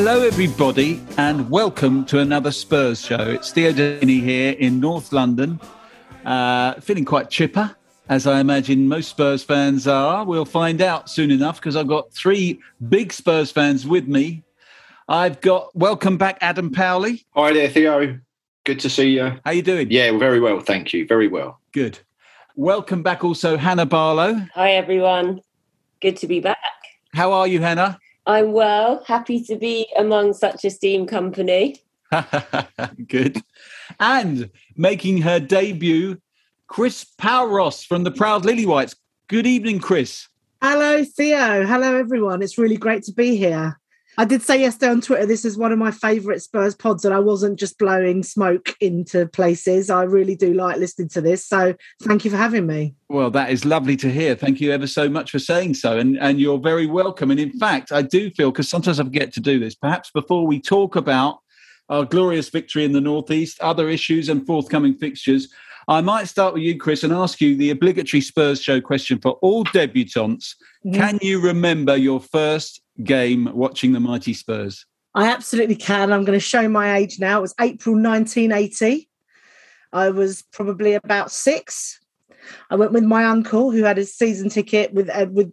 Hello, everybody, and welcome to another Spurs show. It's Theo Delaney here in North London, uh, feeling quite chipper, as I imagine most Spurs fans are. We'll find out soon enough because I've got three big Spurs fans with me. I've got welcome back, Adam Powley. Hi there, Theo. Good to see you. How you doing? Yeah, very well, thank you. Very well. Good. Welcome back, also Hannah Barlow. Hi, everyone. Good to be back. How are you, Hannah? I'm well. Happy to be among such esteemed company. Good. And making her debut, Chris Paouros from the Proud Lily Whites. Good evening, Chris. Hello, Theo. Hello, everyone. It's really great to be here. I did say yesterday on Twitter, this is one of my favourite Spurs pods, and I wasn't just blowing smoke into places. I really do like listening to this. So thank you for having me. Well, that is lovely to hear. Thank you ever so much for saying so. And, and you're very welcome. And in fact, I do feel, because sometimes I forget to do this, perhaps before we talk about our glorious victory in the Northeast, other issues, and forthcoming fixtures, I might start with you, Chris, and ask you the obligatory Spurs show question for all debutants. Mm-hmm. Can you remember your first game watching the mighty Spurs? I absolutely can. I'm going to show my age now. It was April 1980. I was probably about six. I went with my uncle who had a season ticket with uh, with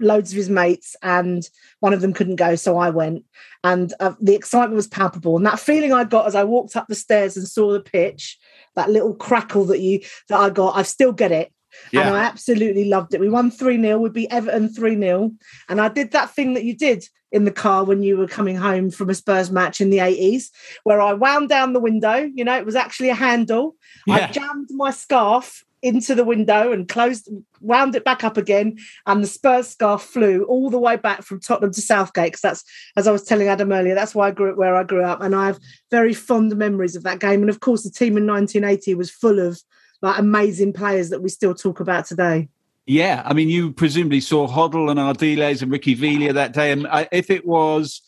loads of his mates, and one of them couldn't go, so I went. And uh, the excitement was palpable, and that feeling I got as I walked up the stairs and saw the pitch, that little crackle that you that I got, I still get it. Yeah. And I absolutely loved it. We won 3 0. We beat Everton 3 0. And I did that thing that you did in the car when you were coming home from a Spurs match in the 80s, where I wound down the window. You know, it was actually a handle. Yeah. I jammed my scarf into the window and closed, wound it back up again. And the Spurs scarf flew all the way back from Tottenham to Southgate. Because that's, as I was telling Adam earlier, that's why I grew up where I grew up. And I have very fond memories of that game. And of course, the team in 1980 was full of like amazing players that we still talk about today. Yeah, I mean, you presumably saw Hoddle and Ardiles and Ricky Villa that day, and if it was,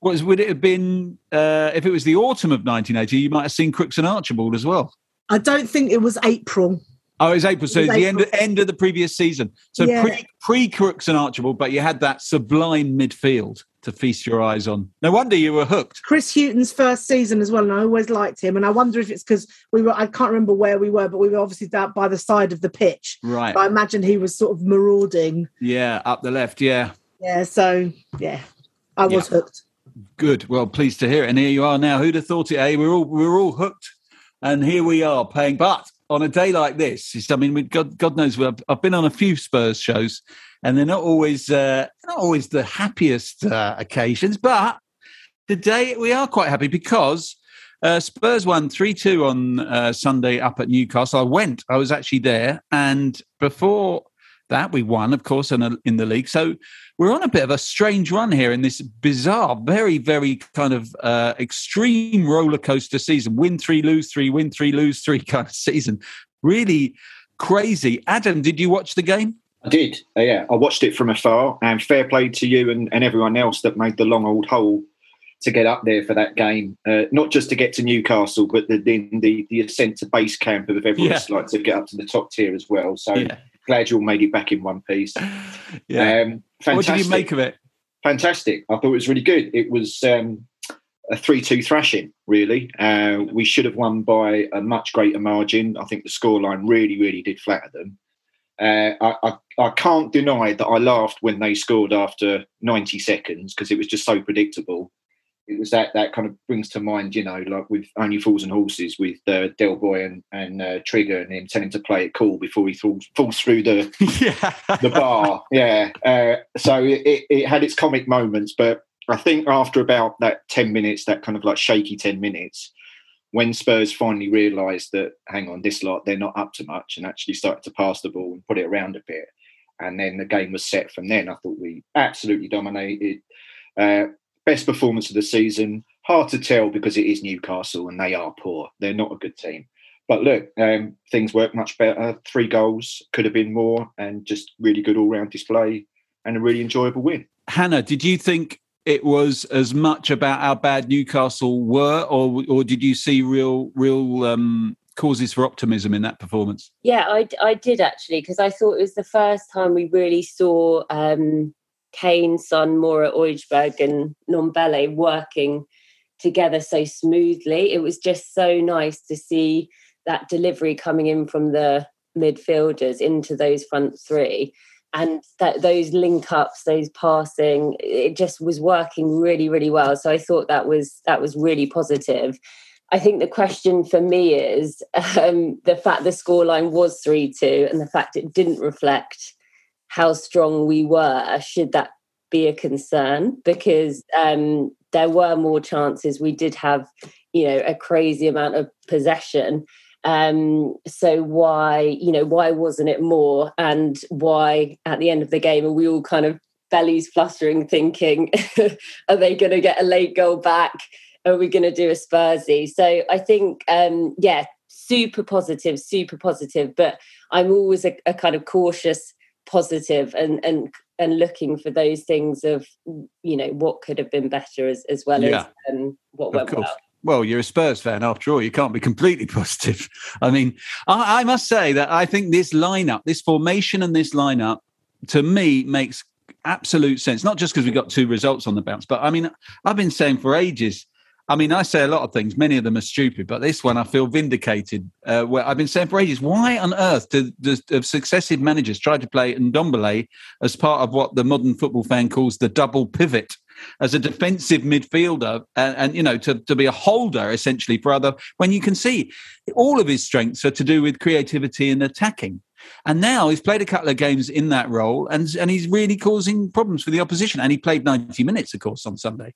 was would it have been uh, if it was the autumn of 1980? You might have seen Crooks and Archibald as well. I don't think it was April. Oh, it was April. So it was the April. end end of the previous season. So yeah. pre pre Crooks and Archibald, but you had that sublime midfield to feast your eyes on. No wonder you were hooked. Chris Hughton's first season as well, and I always liked him. And I wonder if it's because we were, I can't remember where we were, but we were obviously down by the side of the pitch. Right. But I imagine he was sort of marauding. Yeah, up the left. Yeah. Yeah. So, yeah, I was yeah. hooked. Good. Well, pleased to hear it. And here you are now. Who'd have thought it, eh? We're all, we're all hooked. And here we are paying. But on a day like this, I mean, God, God knows, I've, I've been on a few Spurs shows and they're not always uh, not always the happiest uh, occasions. But today we are quite happy because uh, Spurs won three two on uh, Sunday up at Newcastle. I went, I was actually there, and before that we won, of course, in, a, in the league. So we're on a bit of a strange run here in this bizarre, very very kind of uh, extreme roller coaster season. Win three, lose three, win three, lose three kind of season. Really crazy. Adam, did you watch the game? I did. Uh, yeah, I watched it from afar, and fair play to you and, and everyone else that made the long old hole to get up there for that game. Uh, not just to get to Newcastle, but the the, the ascent to base camp of Everest, yeah. like to get up to the top tier as well. So yeah. glad you all made it back in one piece. Yeah. Um, what did you make of it? Fantastic. I thought it was really good. It was um, a 3 2 thrashing, really. Uh, we should have won by a much greater margin. I think the scoreline really, really did flatter them. Uh, I, I, I, can't deny that I laughed when they scored after 90 seconds because it was just so predictable. It was that that kind of brings to mind, you know, like with Only Fools and Horses with uh, Del Boy and, and uh, Trigger and him telling to play it cool before he falls, falls through the yeah. the bar. Yeah. Uh, so it, it had its comic moments, but I think after about that 10 minutes, that kind of like shaky 10 minutes, when Spurs finally realised that, hang on, this lot, they're not up to much and actually started to pass the ball and put it around a bit. And then the game was set from then. I thought we absolutely dominated. Uh, best performance of the season. Hard to tell because it is Newcastle and they are poor. They're not a good team. But look, um, things work much better. Three goals could have been more, and just really good all round display and a really enjoyable win. Hannah, did you think it was as much about how bad Newcastle were, or or did you see real real um, causes for optimism in that performance? Yeah, I, I did actually because I thought it was the first time we really saw um, Kane, Son, Moura, Højbjerg, and Ndombele working together so smoothly. It was just so nice to see that delivery coming in from the midfielders into those front three. And that those link ups those passing it just was working really really well. So i thought that was that was really positive. I think the question for me is um, the fact the scoreline was 3-2 and the fact it didn't reflect how strong we were should that be a concern because um, there were more chances we did have you know a crazy amount of possession um, so why, you know, why wasn't it more? And why at the end of the game are we all kind of bellies fluttering, thinking, are they going to get a late goal back? Are we going to do a Spursy? So I think, um, yeah, super positive, super positive. But I'm always a, a kind of cautious positive and and and looking for those things of you know what could have been better as as well yeah. as um, what went well well, you're a Spurs fan after all. You can't be completely positive. I mean, I, I, must say that I think this lineup, this formation and this lineup, to me makes absolute sense. Not just because we got two results on the bounce, but I mean, I've been saying for ages. I mean, I say a lot of things. Many of them are stupid, but this one I feel vindicated. Uh, where I've been saying for ages, why on earth do, do, do successive managers try to play Ndombele as part of what the modern football fan calls the double pivot? as a defensive midfielder and, and, you know to, to be a holder essentially for other when you can see all of his strengths are to do with creativity and attacking and now he's played a couple of games in that role and and he's really causing problems for the opposition and he played 90 minutes of course on sunday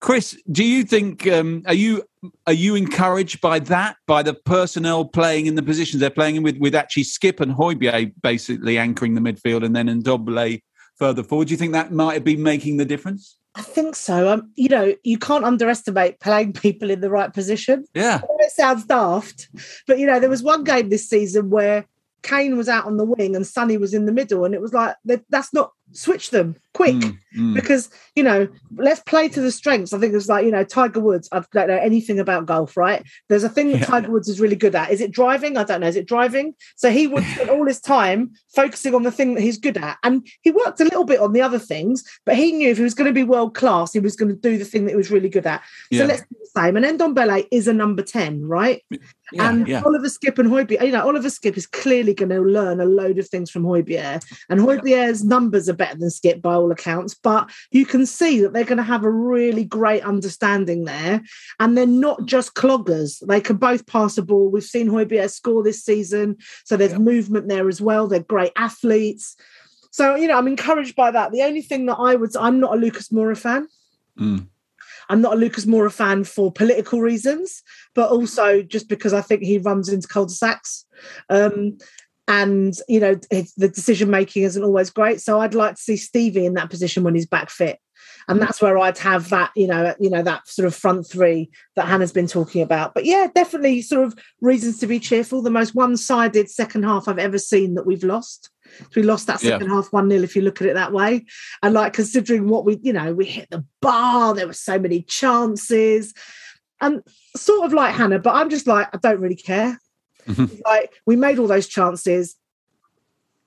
Chris, do you think um, are you are you encouraged by that by the personnel playing in the positions they're playing in with with actually Skipp and Højbjerg basically anchoring the midfield and then Ndombele further forward. Do you think that might have been making the difference? I think so. Um, you know, you can't underestimate playing people in the right position. Yeah. It sounds daft, but you know, there was one game this season where Kane was out on the wing and Sonny was in the middle, and it was like that's not switch them quick. Mm, mm. because you know let's play to the strengths. I think it's like you know tiger woods i don't know anything about golf right? There's a thing that yeah. tiger woods is really good at. Is it driving? I don't know. Is it driving? So he would spend all his time focusing on the thing that he's good at. And he worked a little bit on the other things but he knew if he was going to be world class he was going to do the thing that he was really good at. Yeah. so let's do the same. And Ndombele is a number 10 right? Yeah, and yeah. Oliver Skipp and Højbjerg, you know, Oliver Skipp is clearly going to learn a load of things from Højbjerg, and Højbjerg's numbers are better than Skipp by all accounts, but you can see that they're going to have a really great understanding there. And they're not just cloggers. They can both pass a ball. We've seen Højbjerg score this season. So there's yeah. movement there as well. They're great athletes. So, you know, I'm encouraged by that. The only thing that I would, I'm not a Lucas Moura fan. Mm. I'm not a Lucas Moura fan for political reasons, but also just because I think he runs into cul-de-sacs. Um, and you know the decision making isn't always great. So i'd like to see stevie in that position when he's back fit. And mm. that's where i'd have that you know you know that sort of front three that hannah's been talking about. But yeah definitely sort of reasons to be cheerful. The most one-sided second half i've ever seen that we've lost. So we lost that second yeah. half 1 0 if you look at it that way. And like considering what we you know we hit the bar there were so many chances. And sort of like hannah but i'm just like i don't really care Mm-hmm. Like we made all those chances,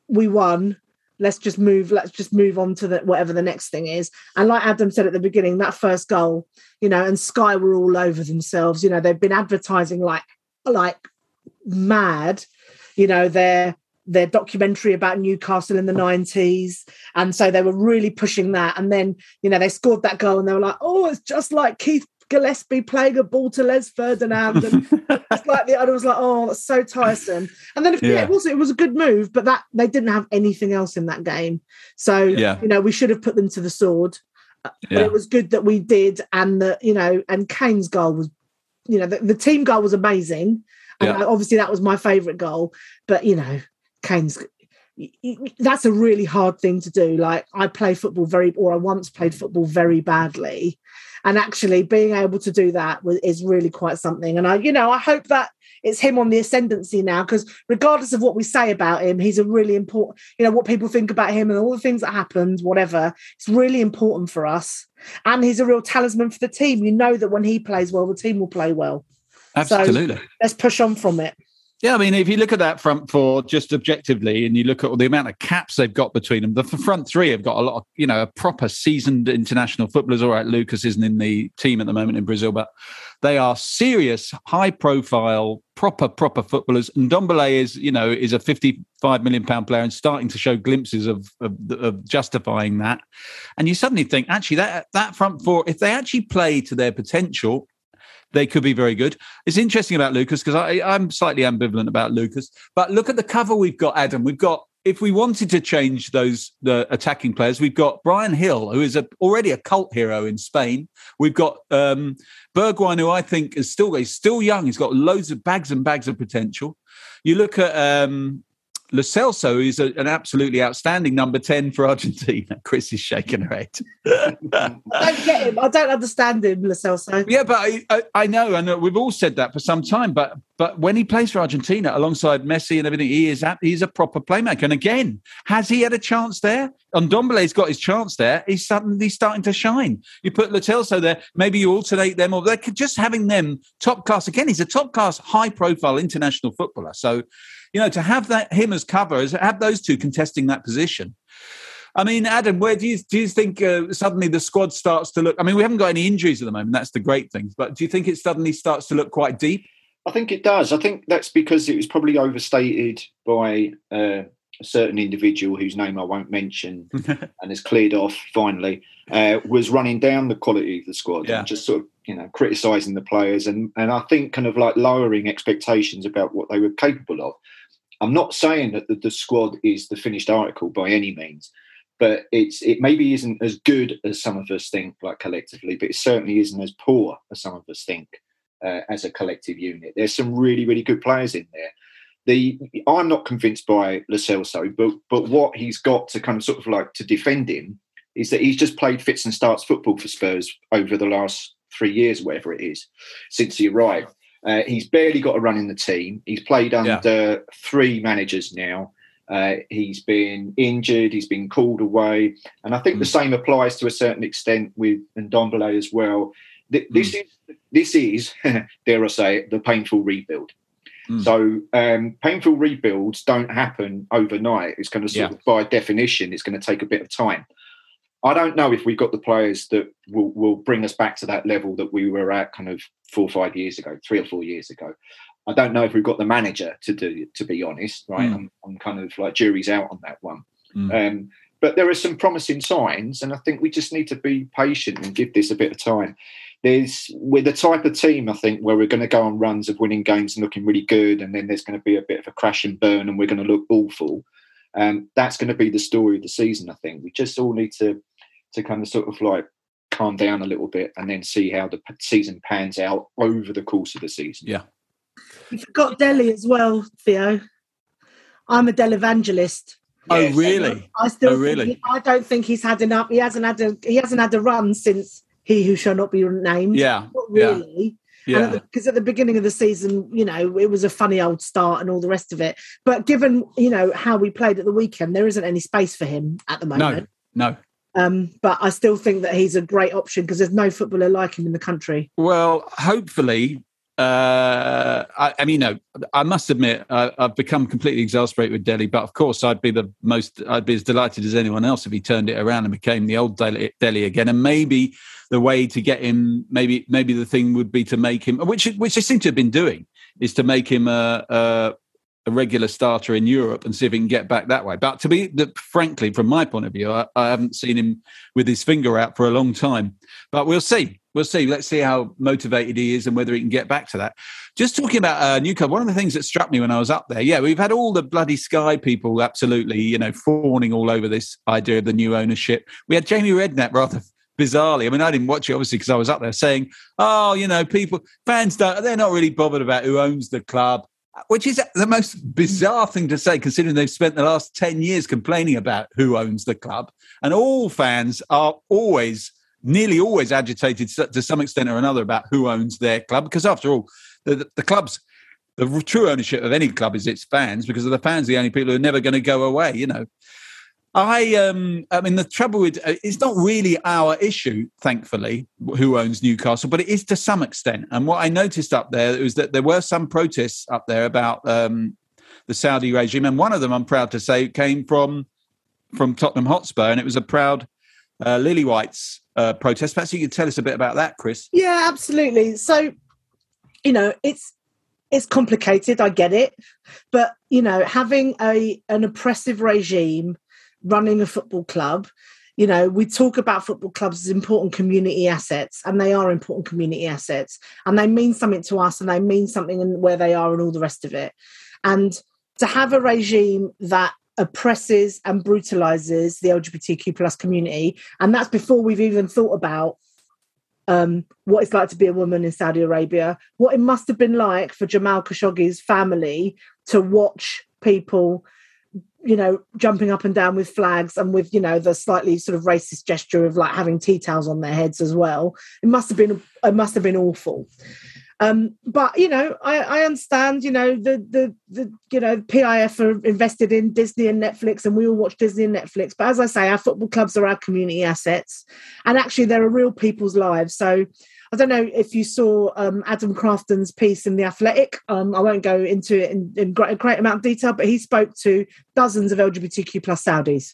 we won. Let's just move. Let's just move on to the whatever the next thing is. And like Adam said at the beginning, that first goal, you know, and Sky were all over themselves. You know, they've been advertising like like mad. You know, their their documentary about Newcastle in the 90s. And so they were really pushing that. And then, you know, they scored that goal and they were like, oh, it's just like Keith Gillespie playing a ball to Les Ferdinand, and it's like the other was like, oh, that's so tiresome. And then if, yeah. yeah. it was it was a good move, but that they didn't have anything else in that game. So yeah. you know, we should have put them to the sword. but it was good that we did, and that you know, and Kane's goal was, you know, the, the team goal was amazing, and Yeah. obviously that was my favourite goal. But you know, Kane's that's a really hard thing to do. Like I play football very, or I once played football very badly, and actually being able to do that was, is really quite something. And I, you know, I hope that it's him on the ascendancy now because regardless of what we say about him, he's a really important, you know, what people think about him and all the things that happened, whatever. It's really important for us. And he's a real talisman for the team. You know that when he plays well, the team will play well. Absolutely. Let's push on from it. Yeah, I mean, if you look at that front four just objectively, and you look at all the amount of caps they've got between them, the front three have got a lot of, you know, a proper seasoned international footballers. All right, Lucas isn't in the team at the moment in Brazil, but they are serious, high-profile, proper, proper footballers. Ndombele is, you know, is a fifty-five million pound player and starting to show glimpses of, of of justifying that. And you suddenly think, actually, that that front four, if they actually play to their potential, they could be very good. It's interesting about Lucas because I'm slightly ambivalent about Lucas. But look at the cover we've got, Adam. We've got if we wanted to change those the attacking players, we've got Bryan Gil, who is a, already a cult hero in Spain. We've got um, Bergwijn, who I think is still he's still young. He's got loads of bags and bags of potential. You look at um, Lo Celso, who's a, an absolutely outstanding number ten for Argentina. Chris is shaking her head. I don't get him. I don't understand him, Lo Celso. Yeah, but I, I, I know, I know. Uh, we've all said that for some time. But but when he plays for Argentina alongside Messi and everything, he is a- he's a proper playmaker. And again, has he had a chance there? Ndombele's got his chance there. He's suddenly starting to shine. You put Lo Celso there, maybe you alternate them, or they could just having them top class again. He's a top class, high profile international footballer. So, you know, to have that him as cover, have those two contesting that position. I mean, Adam, where do you do you think uh, suddenly the squad starts to look? I mean, we haven't got any injuries at the moment. That's the great thing. But do you think it suddenly starts to look quite deep? I think it does. I think that's because it was probably overstated by uh, a certain individual whose name I won't mention and has cleared off finally, uh, was running down the quality of the squad Yeah. and just sort of, you know, criticising the players and, and I think kind of like lowering expectations about what they were capable of. I'm not saying that the, the squad is the finished article by any means, but it's it maybe isn't as good as some of us think, like collectively, but it certainly isn't as poor as some of us think uh, as a collective unit. There's some really, really good players in there. The I'm not convinced by Lo Celso, but but what he's got to kind of sort of like to defend him is that he's just played fits and starts football for Spurs over the last three years, whatever it is, since he arrived. Uh, he's barely got a run in the team. He's played under three managers now. Uh, he's been injured. He's been called away, and I think the same applies to a certain extent with Ndombele as well. Th- This is this is, dare I say it, the painful rebuild. Mm. So um, painful rebuilds don't happen overnight. It's going to sort Yeah. of, by definition, it's going to take a bit of time. I don't know if we've got the players that will, will bring us back to that level that we were at kind of four or five years ago, three or four years ago. I don't know if we've got the manager to do. To be honest, right? Mm. I'm, I'm kind of like jury's out on that one. Mm. Um, but there are some promising signs, and I think we just need to be patient and give this a bit of time. There's we're the type of team I think where we're going to go on runs of winning games and looking really good, and then there's going to be a bit of a crash and burn, and we're going to look awful. Um, that's going to be the story of the season. I think we just all need to to kind of sort of like calm down a little bit and then see how the season pans out over the course of the season. Yeah. You forgot Dele as well, Theo. I'm a Del evangelist. Oh, Yes. really? I still Oh, really? he- I don't think he's had enough. He hasn't had a he hasn't had a run since he who shall not be named. Yeah. Not really. Yeah. Because at the beginning of the season, you know, it was a funny old start and all the rest of it. But given, you know, how we played at the weekend, there isn't any space for him at the moment. No. moment. No. Um, but I still think that he's a great option because there's no footballer like him in the country. Well, hopefully. Uh, I, I mean, no, I must admit, I, I've become completely exasperated with Dele. But of course, I'd be the most, I'd be as delighted as anyone else if he turned it around and became the old Dele, Dele again. And maybe the way to get him, maybe, maybe the thing would be to make him, which, which they seem to have been doing, is to make him a, a, a regular starter in Europe and see if he can get back that way. But to be, the, frankly, from my point of view, I, I haven't seen him with his finger out for a long time. But we'll see. We'll see. Let's see how motivated he is and whether he can get back to that. Just talking about uh, Newcastle, one of the things that struck me when I was up there, yeah, we've had all the bloody Sky people absolutely, you know, fawning all over this idea of the new ownership. We had Jamie Redknapp rather bizarrely. I mean, I didn't watch it obviously because I was up there saying, "Oh, you know, people fans don't they're not really bothered about who owns the club." Which is the most bizarre thing to say, considering they've spent the last 10 years complaining about who owns the club. And all fans are always, nearly always agitated to some extent or another about who owns their club. Because after all, the, the club's the true ownership of any club is its fans because of the fans are the only people who are never going to go away you know i um i mean the trouble with uh, it's not really our issue thankfully who owns newcastle but it is to some extent. And what i noticed up there was that there were some protests up there about um the saudi regime. And one of them i'm proud to say came from from tottenham hotspur. And it was a proud uh, lily whites uh, protest. Perhaps you could tell us a bit about that chris. Yeah absolutely. So you know it's it's complicated. I get it. But you know having a an oppressive regime running a football club. You know we talk about football clubs as important community assets and they are important community assets and they mean something to us and they mean something in where they are and all the rest of it. And to have a regime that oppresses and brutalizes the lgbtq plus community and that's before we've even thought about um, what it's like to be a woman in Saudi Arabia, what it must have been like for Jamal Khashoggi's family to watch people, you know, jumping up and down with flags and with, you know, the slightly sort of racist gesture of like having tea towels on their heads as well. It must have been, it must have been awful. Um, but you know, I, I, understand. You know, the the the you know PIF are invested in Disney and Netflix, and we all watch Disney and Netflix. But as I say, our football clubs are our community assets, and actually, they're a real people's lives. So. I don't know if you saw um, Adam Crafton's piece in The Athletic. Um, I won't go into it in, in great, great amount of detail, but he spoke to dozens of LGBTQ plus Saudis.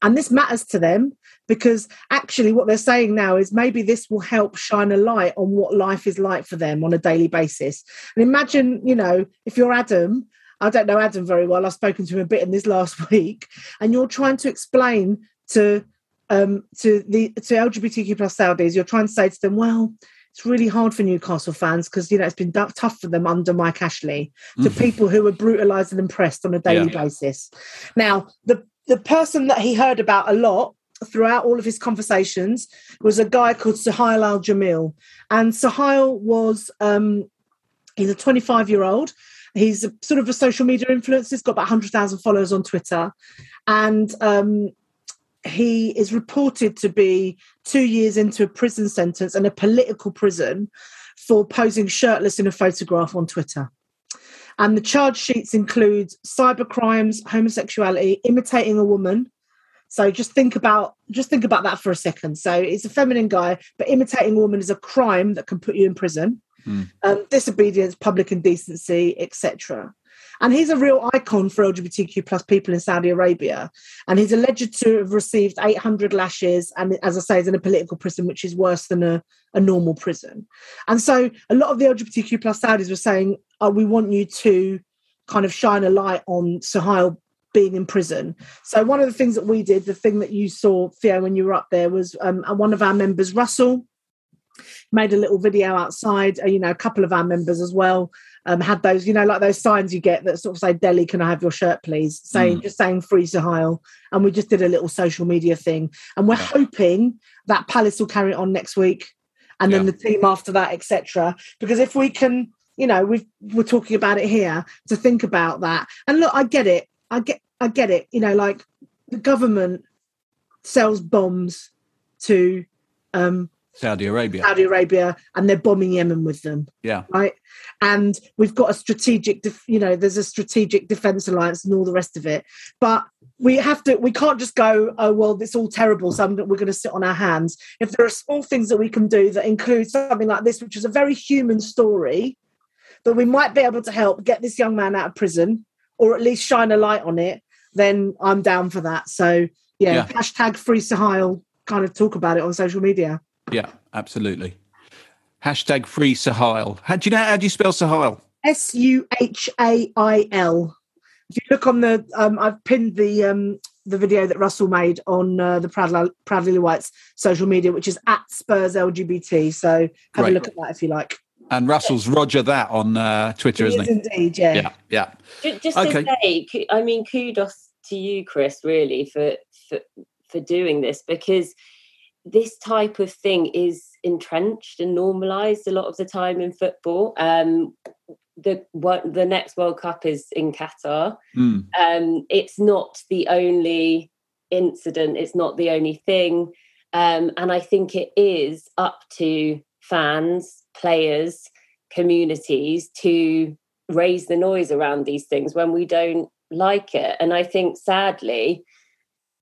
And this matters to them because actually what they're saying now is maybe this will help shine a light on what life is like for them on a daily basis and imagine you know if you're adam i don't know adam very well i've spoken to him a bit in this last week and you're trying to explain to um to the to lgbtq plus saudis you're trying to say to them well it's really hard for Newcastle fans because you know it's been tough for them under Mike Ashley. To mm. people who were brutalised and impressed on a daily yeah. basis. Now, the the person that he heard about a lot throughout all of his conversations was a guy called Suhail Al Jamil. And Suhail was, um, he's a 25 year old. He's a, sort of a social media influencer. He's got about 100,000 followers on Twitter. And um, he is reported to be two years into a prison sentence and a political prison for posing shirtless in a photograph on Twitter. And the charge sheets include cyber crimes, homosexuality, imitating a woman, so just think about just think about that for a second. So it's a feminine guy, but imitating a woman is a crime that can put you in prison. Mm. Um, disobedience, public indecency, etc. And he's a real icon for LGBTQ plus people in Saudi Arabia. And he's alleged to have received 800 lashes, and as I say, is in a political prison, which is worse than a, a normal prison. And so a lot of the LGBTQ plus Saudis were saying, oh, we want you to kind of shine a light on Suhail being in prison. So one of the things that we did, the thing that you saw, Theo, when you were up there, was um, one of our members, Russell, made a little video outside. Uh, you know, a couple of our members as well um, had those, you know, like those signs you get that sort of say, "Dele, can I have your shirt, please?" Saying mm. just saying "Free Suhail," and we just did a little social media thing, and we're yeah. hoping that Palace will carry it on next week, and yeah. then the team after that, etc. Because if we can you know we we're talking about it here to think about that and look i get it I get I get it. You know, like the government sells bombs to um, Saudi Arabia. Saudi Arabia, and they're bombing Yemen with them. Yeah. Right. And we've got a strategic, def- you know, there's a strategic defense alliance and all the rest of it. But we have to, we can't just go, oh, well, it's all terrible. So we're going to sit on our hands. If there are small things that we can do that include something like this, which is a very human story, that we might be able to help get this young man out of prison or at least shine a light on it, then I'm down for that. So yeah, yeah. hashtag free Suhail, kind of talk about it on social media. Yeah, absolutely. Hashtag free Suhail. How do you know how do you spell Suhail? S U H A I L. If you look on the, um, I've pinned the um, the video that Russell made on uh, the Proud, Proudly Whites social media, which is at Spurs LGBT. So have a look at that if you like. And Russell's Roger that on uh, Twitter, he isn't is he? Indeed, yeah. Yeah, yeah. Just okay. to say, I mean, kudos to you, Chris, really for for for doing this because this type of thing is entrenched and normalized a lot of the time in football. Um, the what the next World Cup is in Qatar. Mm. Um, it's not the only incident. It's not the only thing, um, and I think it is up to fans, players, communities to raise the noise around these things when we don't like it. And I think sadly,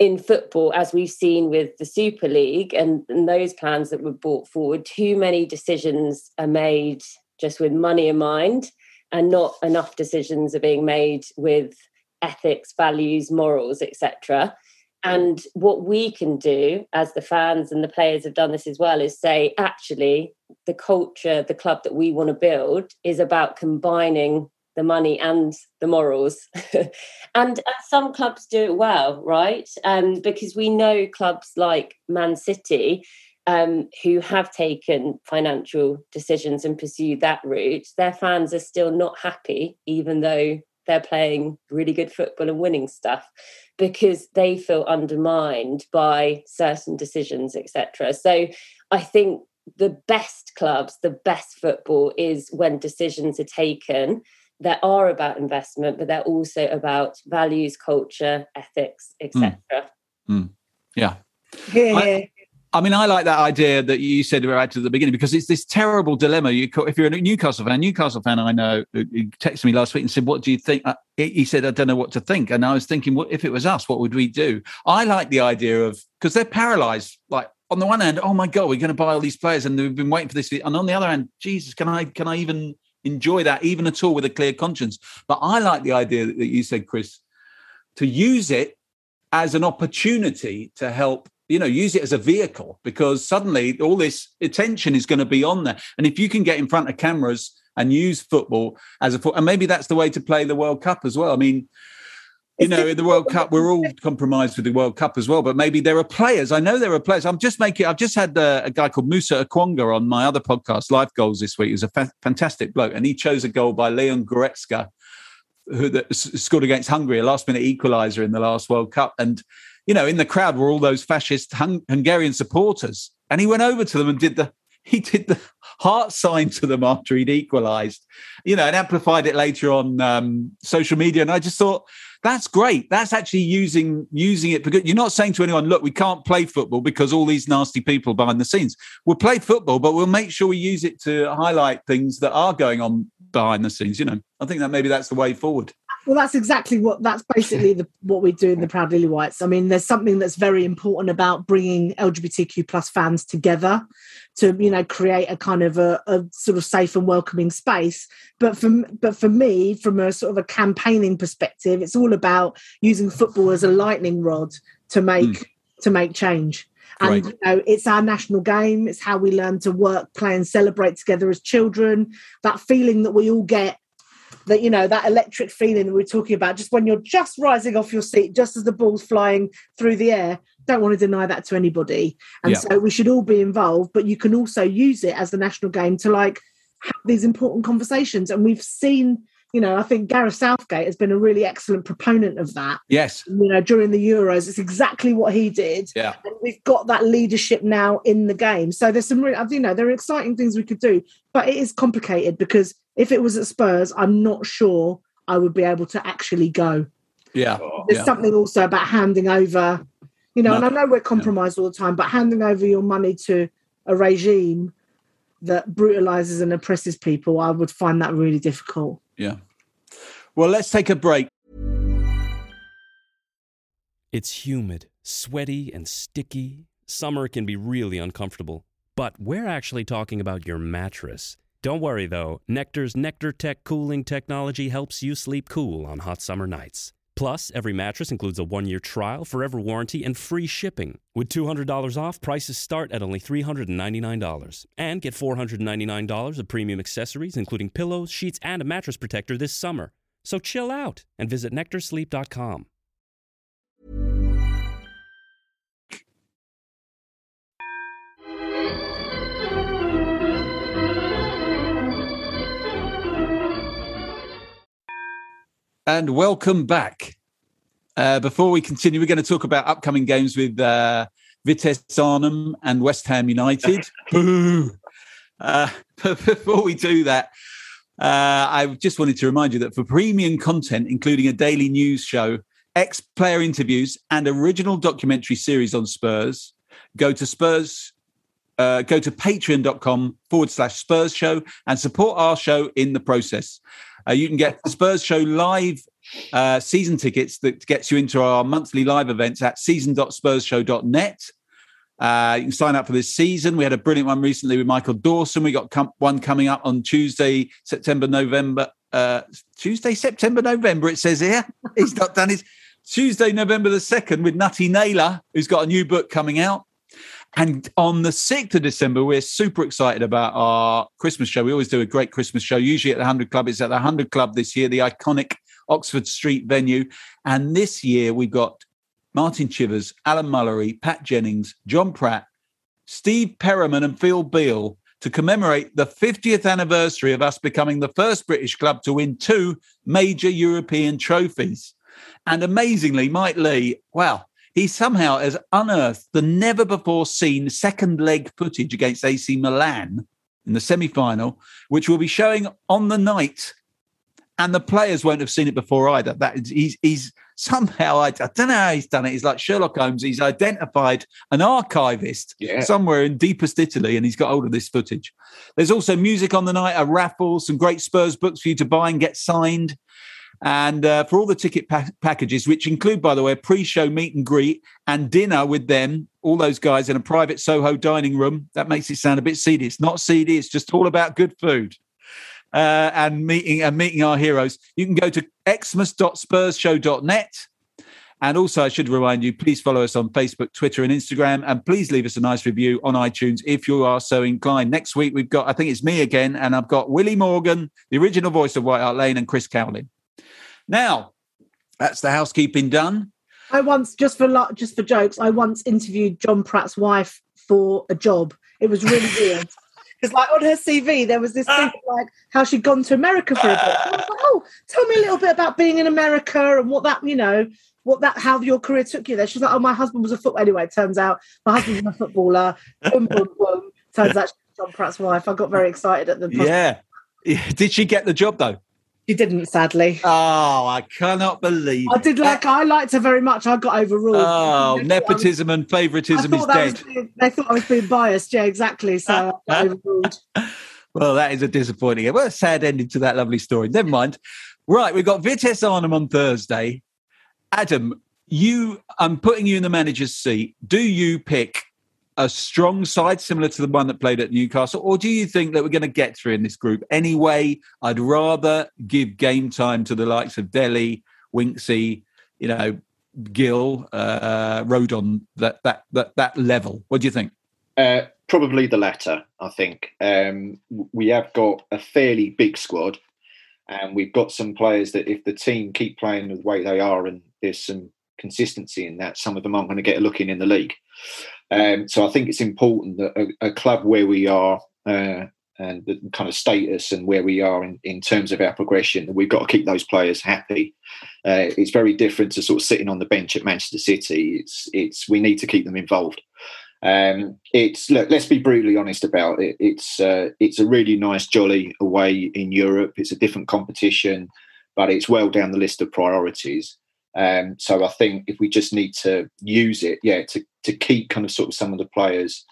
in football, as we've seen with the Super League and, and those plans that were brought forward, too many decisions are made just with money in mind and not enough decisions are being made with ethics values morals etc and what we can do as the fans and the players have done this as well is say actually the culture the club that we want to build is about combining the money and the morals and, some clubs do it well right um, because we know clubs like man city um, who have taken financial decisions and pursued that route, their fans are still not happy, even though they're playing really good football and winning stuff, because they feel undermined by certain decisions, etc. So I think the best clubs, the best football is when decisions are taken that are about investment, but they're also about values, culture, ethics, etc. Mm. Mm. Yeah. Yeah. I, I mean, I like that idea that you said right at the beginning because it's this terrible dilemma. You, if you're a Newcastle fan, Newcastle fan, I know, he texted me last week and said, "What do you think?" Uh, he said, "I don't know what to think." And I was thinking, what if it was us? What would we do? I like the idea of because they're paralysed. Like on the one hand, oh my god, we're going to buy all these players, and we've been waiting for this. And on the other hand, Jesus, can I can I even enjoy that even at all with a clear conscience? But I like the idea that you said, Chris, to use it as an opportunity to help you know use it as a vehicle because suddenly all this attention is going to be on there and if you can get in front of cameras and use football as a and maybe that's the way to play the world cup as well i mean you know in the world cup we're all compromised with the world cup as well but maybe there are players i know there are players i'm just making i've just had a, a guy called musa okwonga on my other podcast life goals this week he's a fa- fantastic bloke and he chose a goal by leon goretzka who scored against hungary a last minute equalizer in the last world cup and you know, in the crowd were all those fascist Hung- Hungarian supporters. And he went over to them and did the he did the heart sign to them after he'd equalised, you know, and amplified it later on um, social media. And I just thought that's great. That's actually using using it because you're not saying to anyone, look, we can't play football because all these nasty people behind the scenes. We'll play football, but we'll make sure we use it to highlight things that are going on behind the scenes. You know, I think that maybe that's the way forward. Well, that's exactly what that's basically the, what we do in the Proud Lily Whites. I mean, there's something that's very important about bringing LGBTQ plus fans together to you know create a kind of a, a, sort of safe and welcoming space. But for but for me, from a sort of a campaigning perspective, it's all about using football as a lightning rod to make mm. to make change. And right. you know, it's our national game. It's how we learn to work, play, and celebrate together as children. That feeling that we all get that you know that electric feeling that we're talking about just when you're just rising off your seat just as the ball's flying through the air don't want to deny that to anybody and yeah. so we should all be involved but you can also use it as the national game to like have these important conversations and we've seen you know, I think Gareth Southgate has been a really excellent proponent of that. Yes. You know, during the Euros, it's exactly what he did. Yeah. And we've got that leadership now in the game. So there's some, really, you know, there are exciting things we could do, but it is complicated because if it was at Spurs, I'm not sure I would be able to actually go. Yeah. Oh. There's yeah. something also about handing over, you know, no. and I know we're compromised yeah. all the time, but handing over your money to a regime that brutalizes and oppresses people, I would find that really difficult. Yeah. Well, let's take a break. It's humid, sweaty, and sticky. Summer can be really uncomfortable. But we're actually talking about your mattress. Don't worry though, Nectar's Nectar Tech cooling technology helps you sleep cool on hot summer nights. Plus, every mattress includes a one year trial, forever warranty, and free shipping. With $200 off, prices start at only $399. And get $499 of premium accessories, including pillows, sheets, and a mattress protector this summer. So chill out and visit nectarsleep.com. And welcome back. Uh, before we continue, we're going to talk about upcoming games with uh, Vitesse Arnhem and West Ham United. Boo! Uh, but before we do that, uh, I just wanted to remind you that for premium content, including a daily news show, ex player interviews, and original documentary series on Spurs, go to Spurs. Uh, go to patreon.com forward slash Spurs show and support our show in the process. Uh, you can get the Spurs show live uh, season tickets that gets you into our monthly live events at season.spursshow.net. Uh, you can sign up for this season. We had a brilliant one recently with Michael Dawson. We got com- one coming up on Tuesday, September, November. Uh, Tuesday, September, November, it says here. He's not done his Tuesday, November the 2nd with Nutty Naylor, who's got a new book coming out. And on the 6th of December, we're super excited about our Christmas show. We always do a great Christmas show, usually at the 100 Club. It's at the 100 Club this year, the iconic Oxford Street venue. And this year, we've got Martin Chivers, Alan Mullery, Pat Jennings, John Pratt, Steve Perryman, and Phil Beal to commemorate the 50th anniversary of us becoming the first British club to win two major European trophies. And amazingly, Mike Leigh, wow, he somehow has unearthed the never before seen second leg footage against AC Milan in the semi final, which will be showing on the night. And the players won't have seen it before either. That is, he's, he's somehow, I, I don't know how he's done it. He's like Sherlock Holmes. He's identified an archivist Yeah. somewhere in deepest Italy and he's got hold of this footage. There's also music on the night, a raffle, some great Spurs books for you to buy and get signed. And uh, for all the ticket pa- packages, which include, by the way, a pre show meet and greet and dinner with them, all those guys in a private Soho dining room, that makes it sound a bit seedy. It's not seedy, it's just all about good food. Uh, and meeting and meeting our heroes. You can go to xmas.spursshow.net. And also, I should remind you, please follow us on Facebook, Twitter, and Instagram. And please leave us a nice review on iTunes if you are so inclined. Next week, we've got, I think it's me again, and I've got Willie Morgan, the original voice of White Hart Lane, and Chris Cowlin. Now, that's the housekeeping done. I once, just for lo- just for jokes, I once interviewed John Pratt's wife for a job. It was really weird. Because, like, on her CV, there was this thing ah. like how she'd gone to America for a bit. I was like, oh, tell me a little bit about being in America and what that, you know, what that, how your career took you there. She's like, oh, my husband was a footballer. Anyway, it turns out my husband was a footballer. boom, boom, boom. Turns out she's John Pratt's wife. I got very excited at the Yeah. Did she get the job, though? She didn't, sadly. Oh, I cannot believe I did like. I liked her very much. I got overruled. Oh, I was- nepotism and favoritism is dead. being- they thought I was being biased. Yeah, exactly. So I got overruled. Well, that is a disappointing. Well, a sad ending to that lovely story. Never mind. Right, we've got Vitesse Arnhem on Thursday. Adam, you, I'm putting you in the manager's seat. Do you pick a strong side similar to the one that played at Newcastle, or do you think that we're going to get through in this group anyway? I'd rather give game time to the likes of Dele, Winksy, you know, Gil, uh, Rodon, that that that that level. What do you think? Uh, probably the latter, I think. Um, we have got a fairly big squad, and we've got some players that, if the team keep playing the way they are, and there's some consistency in that, some of them aren't going to get a look in in the league. Um, so I think it's important that a, a club where we are uh, and the kind of status and where we are in, in terms of our progression, we've got to keep those players happy. Uh, it's very different to sort of sitting on the bench at Manchester City. It's it's we need to keep them involved. Um, it's look, let's be brutally honest about it. It's uh, it's a really nice, jolly away in Europe. It's a different competition, but it's well down the list of priorities. Um, so I think if we just need to use it, yeah, to to keep kind of sort of some of the players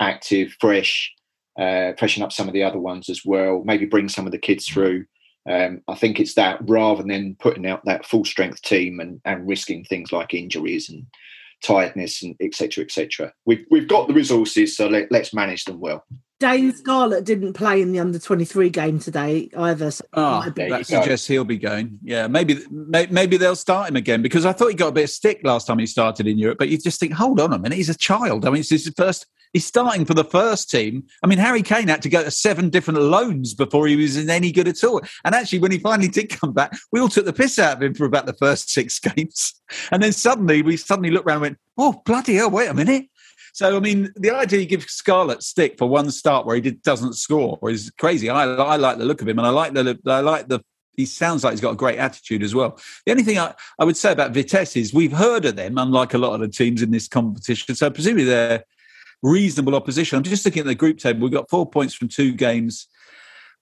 active, fresh, uh, freshen up some of the other ones as well. Maybe bring some of the kids through. Um, I think it's that rather than putting out that full strength team and, and risking things like injuries and tiredness and etc. etc. We've we've got the resources, so let, let's manage them well. Dane Scarlett didn't play in the under 23 game today either. So Oh, might be- there you that suggests he'll be going. Yeah, maybe maybe they'll start him again because I thought he got a bit of stick last time he started in Europe. But you just think, hold on a minute, he's a child. I mean, it's his first. He's starting for the first team. I mean, Harry Kane had to go to seven different loans before he was in any good at all. And actually, when he finally did come back, we all took the piss out of him for about the first six games. And then suddenly, we suddenly looked around and went, "Oh bloody hell! Wait a minute." So I mean, the idea you give Scarlett stick for one start where he did, doesn't score is crazy. I, I like the look of him, and I like the I like the he sounds like he's got a great attitude as well. The only thing I, I would say about Vitesse is we've heard of them, unlike a lot of the teams in this competition. So presumably they're reasonable opposition. I'm just looking at the group table. We've got four points from two games.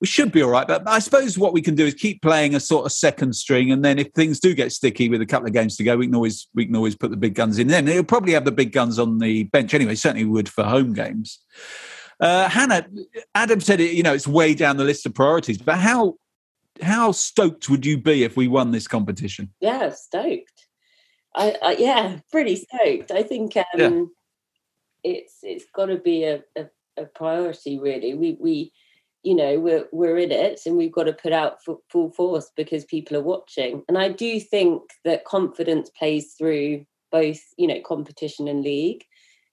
We should be all right. But I suppose what we can do is keep playing a sort of second string, and then if things do get sticky with a couple of games to go, we can always we can always put the big guns in. Then he'll probably have the big guns on the bench anyway. Certainly would for home games. Uh, Hannah, Adam said it. You know, it's way down the list of priorities. But how how stoked would you be if we won this competition? Yeah, stoked. I, I yeah, pretty stoked. I think um, yeah. It's it's got to be a, a, a, priority. Really, we we you know we're we're in it, and we've got to put out full force because people are watching. And I do think that confidence plays through both you know competition and league.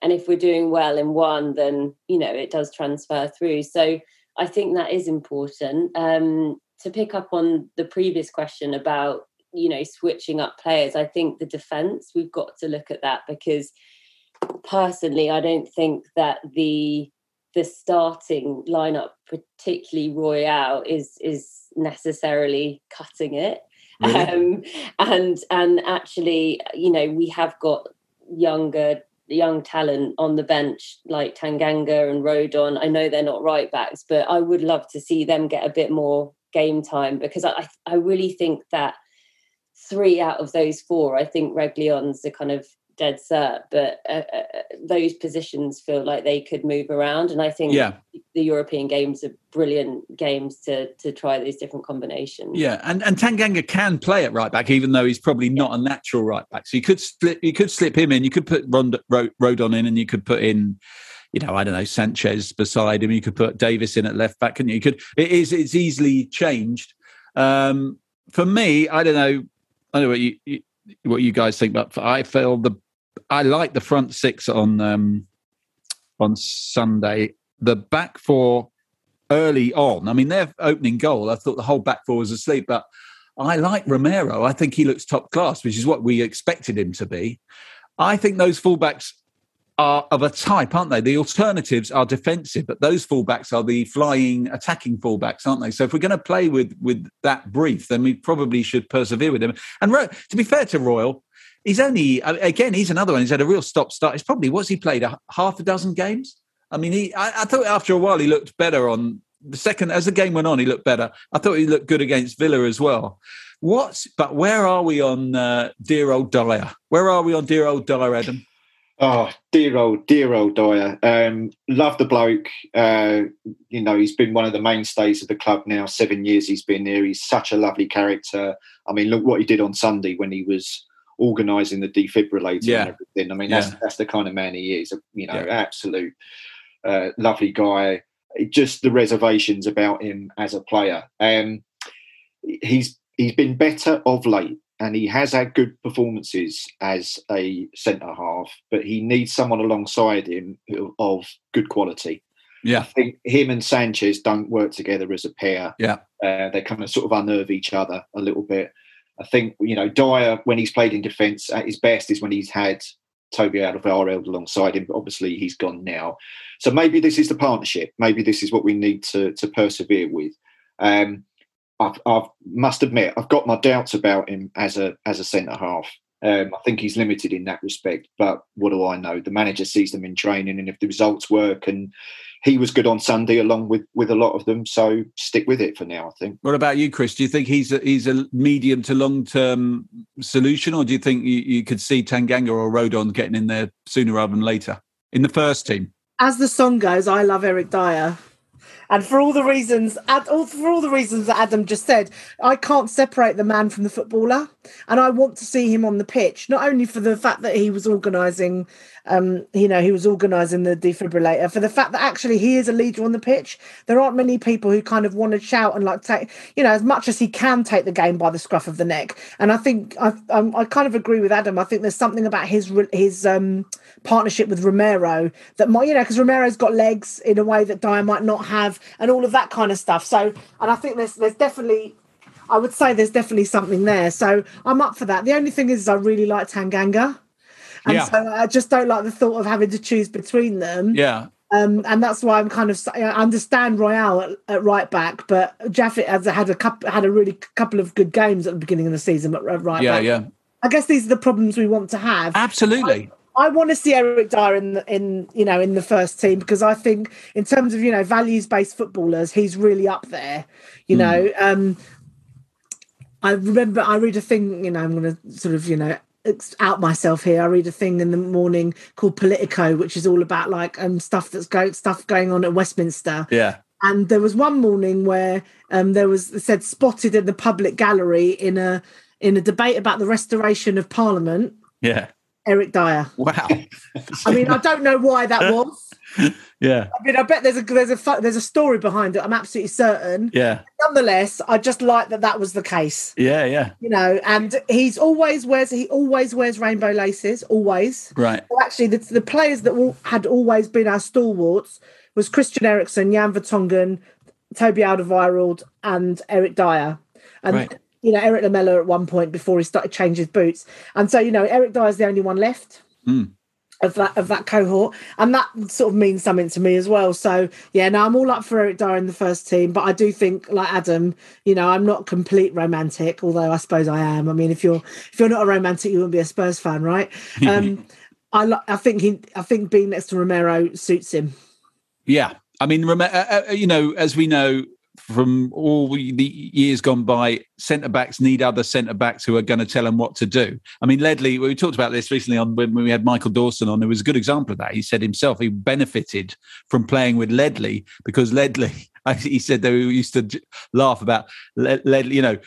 And if we're doing well in one, then you know it does transfer through. So I think that is important. Um, to pick up on the previous question about you know switching up players i think the defense we've got to look at that because personally i don't think that the the starting lineup particularly Royal is is necessarily cutting it really? um, and and actually you know we have got younger young talent on the bench like Tanganga and Rodon. I know they're not right backs, but I would love to see them get a bit more game time because I, I really think that three out of those four, I think Reguilón's are kind of dead cert, but uh, uh, those positions feel like they could move around. And I think yeah. the European games are brilliant games to to try these different combinations. Yeah, and and Tanganga can play at right back, even though he's probably not a natural right back. So you could slip you could slip him in. You could put Rond- Rodon in, and you could put in you know, I don't know, Sanchez beside him. You could put Davies in at left back, and you? you could. It is. It's easily changed. Um, for me, I don't know. I don't know what you, you what you guys think, but I feel the I like the front six on um, on Sunday. The back four early on. I mean, their opening goal. I thought the whole back four was asleep, but I like Romero. I think he looks top class, which is what we expected him to be. I think those fullbacks are of a type, aren't they? The alternatives are defensive, but those fullbacks are the flying, attacking fullbacks, aren't they? So if we're going to play with with that brief, then we probably should persevere with them. And to be fair to Royal, he's only again he's another one. He's had a real stop start. He's probably what's he played a half a dozen games. I mean, he I, I thought after a while he looked better on the second as the game went on. He looked better. I thought he looked good against Villa as well. What's but where are we on uh, dear old Dier? Where are we on dear old Dier, Adam? Oh, dear old, dear old Dier. Um, love the bloke. Uh, you know, he's been one of the mainstays of the club now. Seven years he's been there. He's such a lovely character. I mean, look what he did on Sunday when he was organising the defibrillator yeah. and everything. I mean, that's yeah. that's the kind of man he is. You know, yeah. absolute uh, lovely guy. Just the reservations about him as a player. Um, he's he's been better of late and he has had good performances as a centre half, but he needs someone alongside him of good quality. Yeah, I think him and Sanchez don't work together as a pair. Yeah, uh, they kind of sort of unnerve each other a little bit. I think you know Dier when he's played in defence at his best is when he's had Toby Out of Alderweireld alongside him, but obviously he's gone now. So maybe this is the partnership. Maybe this is what we need to to persevere with. Um, I've, I've must admit I've got my doubts about him as a as a centre half. Um, I think he's limited in that respect. But what do I know? The manager sees them in training, and if the results work, and he was good on Sunday along with with a lot of them, so stick with it for now. I think. What about you, Chris? Do you think he's a, he's a medium to long term solution, or do you think you, you could see Tanganga or Rodon getting in there sooner rather than later in the first team? As the song goes, I love Eric Dier. And for all the reasons, for all the reasons that Adam just said, I can't separate the man from the footballer, and I want to see him on the pitch. Not only for the fact that he was organising, um, you know, he was organising the defibrillator, for the fact that actually he is a leader on the pitch. There aren't many people who kind of want to shout and like take, you know, as much as he can take the game by the scruff of the neck. And I think I, um, I kind of agree with Adam. I think there's something about his his um, partnership with Romero that might, you know, because Romero's got legs in a way that Dier might not have and all of that kind of stuff. So, and I think there's there's definitely, I would say there's definitely something there. So I'm up for that. The only thing is, I really like Tanganga. And yeah. so I just don't like the thought of having to choose between them. Yeah. Um, and that's why I'm kind of I understand Royal at, at right back, but Japhet has had a couple had a really couple of good games at the beginning of the season at right yeah, back. yeah, I guess these are the problems we want to have. absolutely. I want to see Eric Dier in the, in you know in the first team because I think in terms of you know values based footballers he's really up there. You Hmm. know, um, I remember I read a thing. You know, I'm going to sort of you know out myself here. I read a thing in the morning called Politico, which is all about like um stuff that's going stuff going on at Westminster. Yeah, And there was one morning where um, there was said spotted in the public gallery in a in a debate about the restoration of Parliament. yeah. Eric Dier. Wow. I mean, I don't know why that was. yeah, I mean, I bet there's a there's a there's a story behind it. I'm absolutely certain. yeah, Nonetheless, I just like that that was the case. yeah, yeah. You know, and he's always wears he always wears rainbow laces. Always. Right. Well, actually, the, the players that all, had always been our stalwarts was Christian Eriksen, Jan Vertonghen, Toby Alderweireld, and Eric Dyer. And Right. You know, Erik Lamela at one point before he started changing his boots. And so, you know, Eric Dier's the only one left. Mm. Of that of that cohort, and that sort of means something to me as well. So yeah, no, I'm all up for Eric Dier in the first team, but I do think, like Adam, you know, I'm not complete romantic, although I suppose I am. I mean, if you're if you're not a romantic, you wouldn't be a Spurs fan, right? Um, I I think he I think being next to Romero suits him. Yeah, I mean, rem- uh, uh, you know, as we know from all the years gone by, centre backs need other centre backs who are going to tell them what to do. I mean, Ledley, we talked about this recently on when we had Michael Dawson on. It was a good example of that. He said himself he benefited from playing with Ledley because Ledley, he said they used to laugh about Ledley, you know.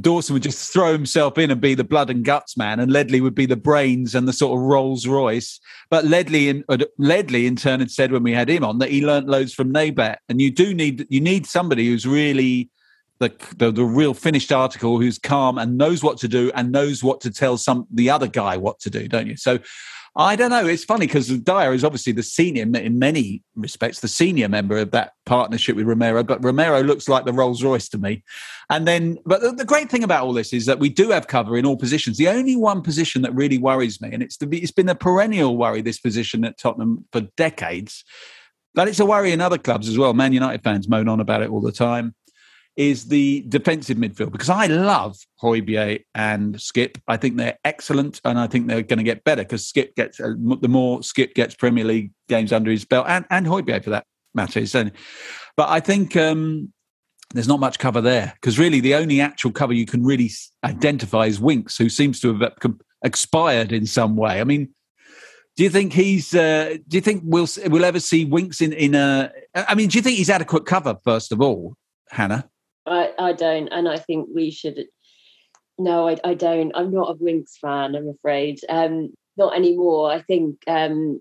Dawson would just throw himself in and be the blood and guts man, and Ledley would be the brains and the sort of Rolls Royce. But Ledley, in, uh, Ledley in turn had said when we had him on that he learnt loads from Naybet, and you do need you need somebody who's really the, the the real finished article, who's calm and knows what to do and knows what to tell some the other guy what to do, don't you? So. I don't know. It's funny because Dier is obviously the senior, in many respects, the senior member of that partnership with Romero. But Romero looks like the Rolls Royce to me. And then, but the, the great thing about all this is that we do have cover in all positions. The only one position that really worries me, and it's the, it's been a perennial worry, this position at Tottenham for decades, but it's a worry in other clubs as well. Man United fans moan on about it all the time. Is the defensive midfield because I love Højbjerg and Skipp. I think they're excellent, and I think they're going to get better because Skipp gets uh, the more Skipp gets Premier League games under his belt, and and Højbjerg for that matter. only- But I think um, there's not much cover there because really the only actual cover you can really identify is Winks, who seems to have uh, expired in some way. I mean, do you think he's? Uh, do you think we'll we'll ever see Winks in in a? I mean, do you think he's adequate cover first of all, Hannah? I, I don't, and I think we should. No, I, I don't. I'm not a Winks fan. I'm afraid. Um, not anymore. I think um,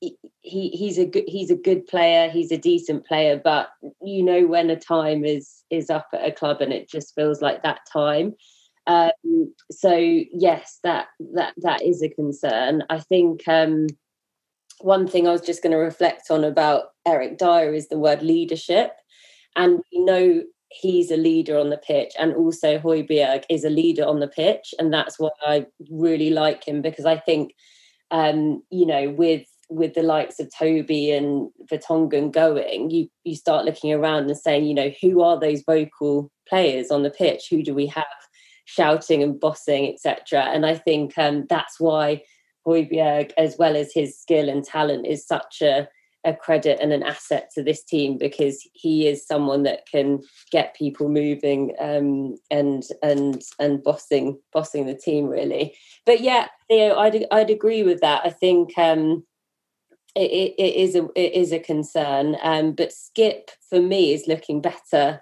he, he he's a good he's a good player. He's a decent player, but you know when a time is is up at a club, and it just feels like that time. Um, so yes, that that that is a concern. I think um, one thing I was just going to reflect on about Eric Dier is the word leadership, and we know he's a leader on the pitch, and also Højbjerg is a leader on the pitch, and that's why I really like him because I think, um, you know, with with the likes of Toby and Vertonghen going, you you start looking around and saying, you know, who are those vocal players on the pitch? Who do we have shouting and bossing, etc. And I think um, that's why Højbjerg, as well as his skill and talent, is such a a credit and an asset to this team because he is someone that can get people moving um, and and and bossing bossing the team really. But yeah, Theo, I'd I'd agree with that. I think um, it, it, is a it is a concern. Um, but Skipp for me is looking better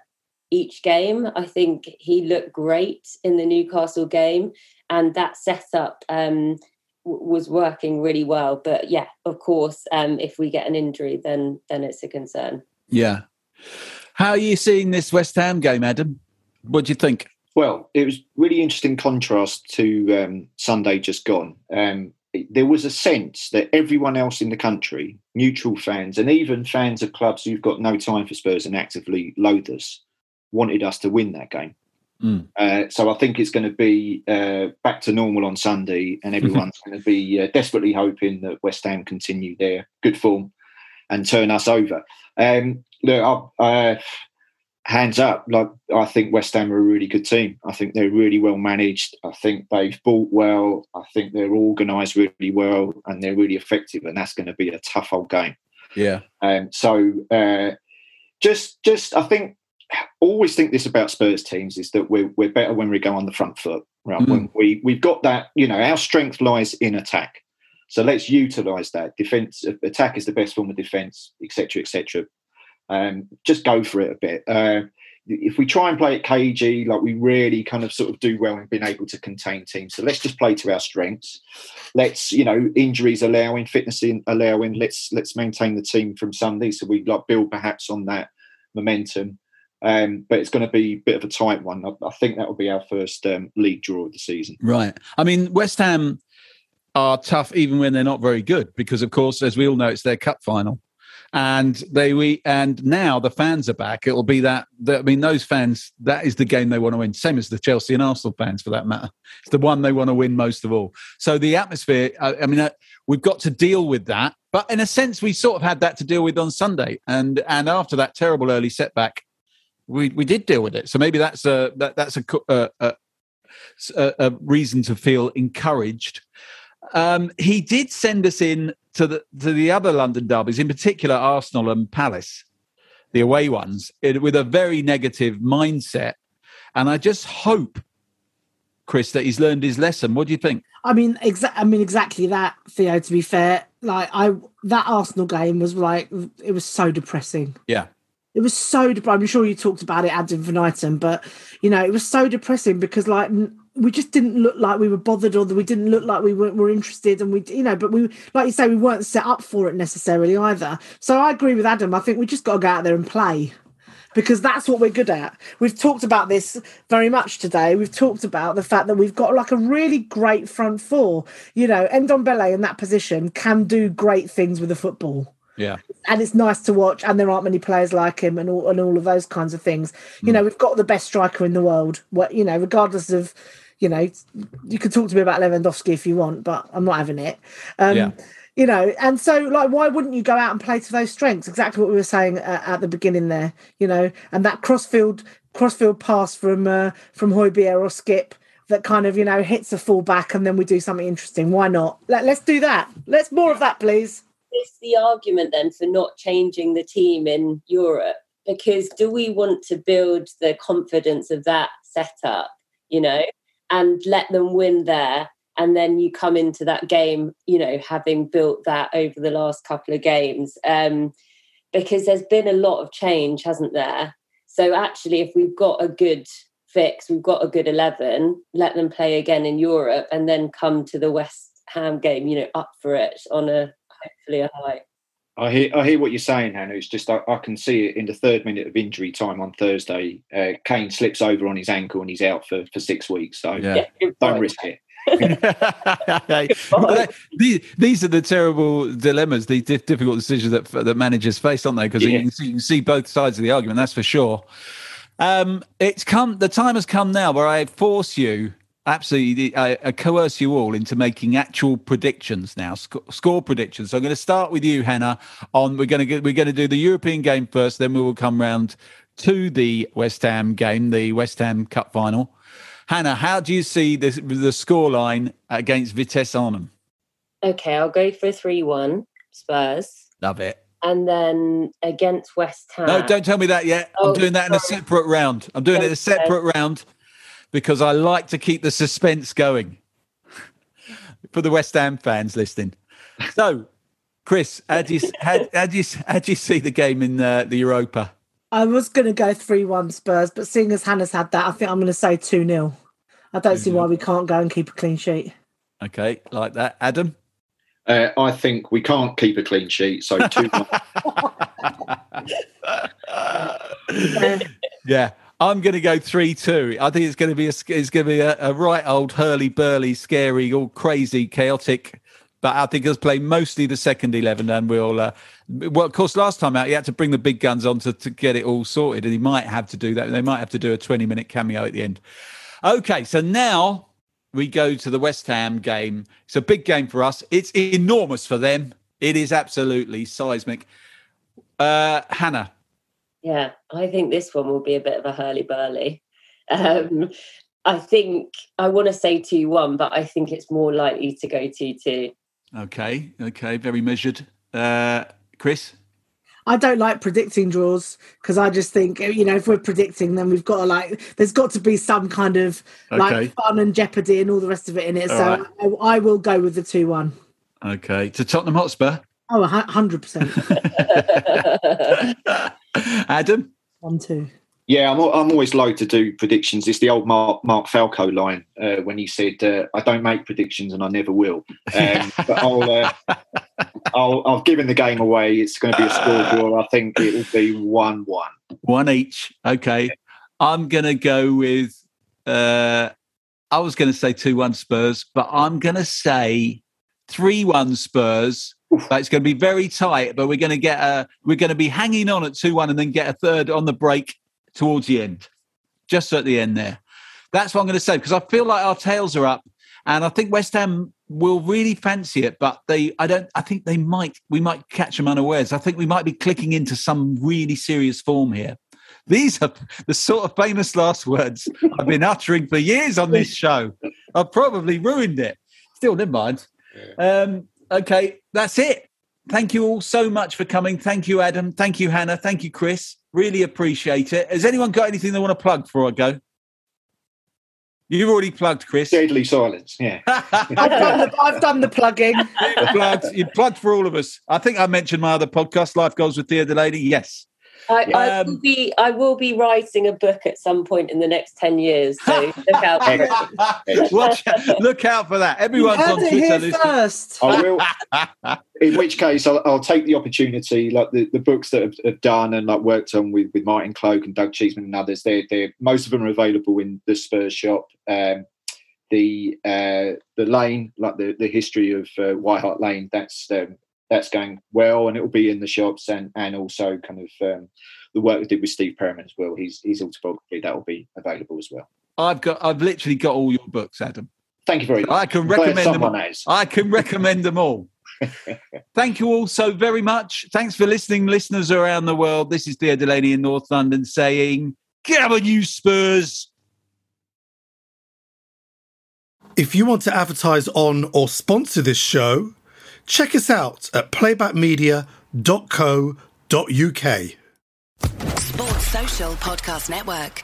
each game. I think he looked great in the Newcastle game, and that setup um, was working really well. But yeah, of course, um, if we get an injury, then then it's a concern. Yeah. How are you seeing this West Ham game, Adam? What do you think? Well, it was really interesting contrast to um, Sunday just gone. Um, there was a sense that everyone else in the country, neutral fans, and even fans of clubs who've got no time for Spurs and actively loathe us, wanted us to win that game. Mm. Uh, so I think it's going to be uh, back to normal on Sunday, and everyone's going to be uh, desperately hoping that West Ham continue their good form and turn us over. Um, look, uh, hands up, like I think West Ham are a really good team. I think they're really well managed. I think they've bought well. I think they're organised really well, and they're really effective. And that's going to be a tough old game. Yeah. Um, so uh, just, just I think always think this about Spurs teams is that we're we're better when we go on the front foot. Right, mm. when we we've got that. You know, our strength lies in attack. So let's utilise that. Defence, attack is the best form of defence, etc., etc. Um, just go for it a bit. Uh, if we try and play at KG, like we really kind of sort of do well in being able to contain teams. So let's just play to our strengths. Let's, you know, injuries allowing, fitness in allowing. Let's let's maintain the team from Sunday. So we like build perhaps on that momentum. Um, but it's going to be a bit of a tight one. I, I think that will be our first um, league draw of the season. Right. I mean, West Ham are tough even when they're not very good because, of course, as we all know, it's their cup final and they we and now the fans are back. It'll be that, that. I mean, those fans. That is the game they want to win. Same as the Chelsea and Arsenal fans, for that matter. It's the one they want to win most of all. So the atmosphere. I, I mean, uh, we've got to deal with that. But in a sense, we sort of had that to deal with on Sunday, and and after that terrible early setback, we we did deal with it. So maybe that's a that, that's a, a, a, a reason to feel encouraged. Um, he did send us in to the to the other London derbies, in particular Arsenal and Palace, the away ones, it, with a very negative mindset. And I just hope, Chris, that he's learned his lesson. What do you think? I mean, exa- I mean exactly that, Theo. To be fair, like I that Arsenal game was like it was so depressing. Yeah. It was so. I'm sure you talked about it ad infinitum, but you know it was so depressing because like we just didn't look like we were bothered or we didn't look like we were, were interested and we you know but we like you say we weren't set up for it necessarily either. So i agree with adam. I think we just got to go out there and play because that's what we're good at. We've talked about this very much today. We've talked about the fact that we've got like a really great front four. You know Ndombele in that position can do great things with the football yeah. And it's nice to watch, and there aren't many players like him, and all and all of those kinds of things. You mm. know, we've got the best striker in the world. What you know, regardless of you know, you can talk to me about Lewandowski if you want, but I'm not having it. Um, yeah. You know, and so like, why wouldn't you go out and play to those strengths? Exactly what we were saying uh, at the beginning there. You know, and that crossfield crossfield pass from uh, from Højbjerg or Skipp that kind of you know hits a fullback, and then we do something interesting. Why not? Let, let's do that. Let's more of that, please. Is the argument then for not changing the team in Europe? Because do we want to build the confidence of that setup? You know, and let them win there and then you come into that game you know having built that over the last couple of games um, because there's been a lot of change hasn't there so actually if we've got a good fix we've got a good 11 let them play again in europe and then come to the west ham game you know up for it on a hopefully a high I hear, I hear what you're saying, Hannah. It's just I, I, can see it in the third minute of injury time on Thursday. Uh, Kane slips over on his ankle and he's out for, for six weeks. So yeah. don't risk it. these, these are the terrible dilemmas, the difficult decisions that that managers face, aren't they? Because yeah. you, you, can see both sides of the argument. That's for sure. Um, it's come. The time has come now where I force you absolutely. I, I, coerce you all into making actual predictions now sc- score predictions. So i'm going to start with you hannah on we're going to get we're going to do the european game first then we will come round to the west ham game the west ham cup final. Hannah how do you see the, the score line against vitesse arnhem? Okay i'll go for 3-1 spurs. Love it. And then against west ham. no don't tell me that yet. Oh, i'm doing that sorry. in a separate round. I'm doing it in a separate round because I like to keep the suspense going for the West Ham fans listening. So, Chris, how do you how, how do you how do you see the game in uh, the Europa? I was going to go three one Spurs, but seeing as Hannah's had that, I think I'm going to say two 0 I don't see why we can't go and keep a clean sheet. Okay, like that, Adam. Uh, I think we can't keep a clean sheet, so two. yeah, I'm going to go three two. I think it's going to be a it's going to be a, a right old hurly burly, scary, all crazy, chaotic. But I think he'll play mostly the second eleven, and we'll. Uh, well, of course, last time out he had to bring the big guns on to, to get it all sorted, and he might have to do that. They might have to do a twenty minute cameo at the end. Okay, so now we go to the West Ham game. It's a big game for us. It's enormous for them. It is absolutely seismic. Uh, Hannah. Yeah, I think this one will be a bit of a hurly burly. Um, I think I want to say 2 1, but I think it's more likely to go 2 2. Okay, okay, very measured. Uh, Chris? I don't like predicting draws because I just think you know if we're predicting, then we've got to like there's got to be some kind of like fun and jeopardy and all the rest of it in it. All so right. I, I will go with the two one. Okay, to Tottenham Hotspur. Oh, a hundred percent. Adam? One two. Yeah, I'm, al- I'm always low to do predictions. It's the old Mark, Mark Falco line uh, when he said, uh, "I don't make predictions and I never will." Um, but I'll, uh, I'll, I've given the game away. It's going to be a score draw. I think it will be one-one. One each. Okay. I'm going to go with, uh, I was going to say 2 1 Spurs, but I'm going to say 3 1 Spurs. It's going to be very tight, but we're going to get a, we're going to be hanging on at 2 1 and then get a third on the break towards the end, just at the end there. That's what I'm going to say because I feel like our tails are up and I think West Ham will really fancy it, but they, I don't, I think they might, we might catch them unawares. I think we might be clicking into some really serious form here. These are the sort of famous last words I've been uttering for years on this show. I've probably ruined it. Still, never mind. Um, okay, that's it. Thank you all so much for coming. Thank you, Adam. Thank you, Hannah. Thank you, Chris. Really appreciate it. Has anyone got anything they want to plug before I go? You've already plugged, Chris. Deadly silence. Yeah. I've done the, I've done the plugging. you plugged, you plugged for all of us. I think I mentioned my other podcast, Life Goals with Theo Delaney. Yes. I, I Um, will be I will be writing a book at some point in the next ten years. So look out for it. Watch, look out for that. You Everyone's on Twitter here first. I will. In which case, I'll, I'll take the opportunity, like the, the books that have, have done and like worked on with, with Martin Cloake and Doug Cheeseman and others. They're, they're most of them are available in the Spurs shop. Um, the uh, the lane, like the, the history of uh, White Hart Lane, that's um, that's going well, and it will be in the shops, and and also kind of um, the work we did with Steve Perryman as well. His his autobiography that will be available as well. I've got, I've literally got all your books, Adam. Thank you very much. I can recommend them. someone has. I can recommend them all. Thank you all so very much. Thanks for listening, listeners around the world. This is Theo Delaney in North London saying, "Come on, you Spurs." If you want to advertise on or sponsor this show, check us out at playbackmedia.co.uk. Sports Social Podcast Network.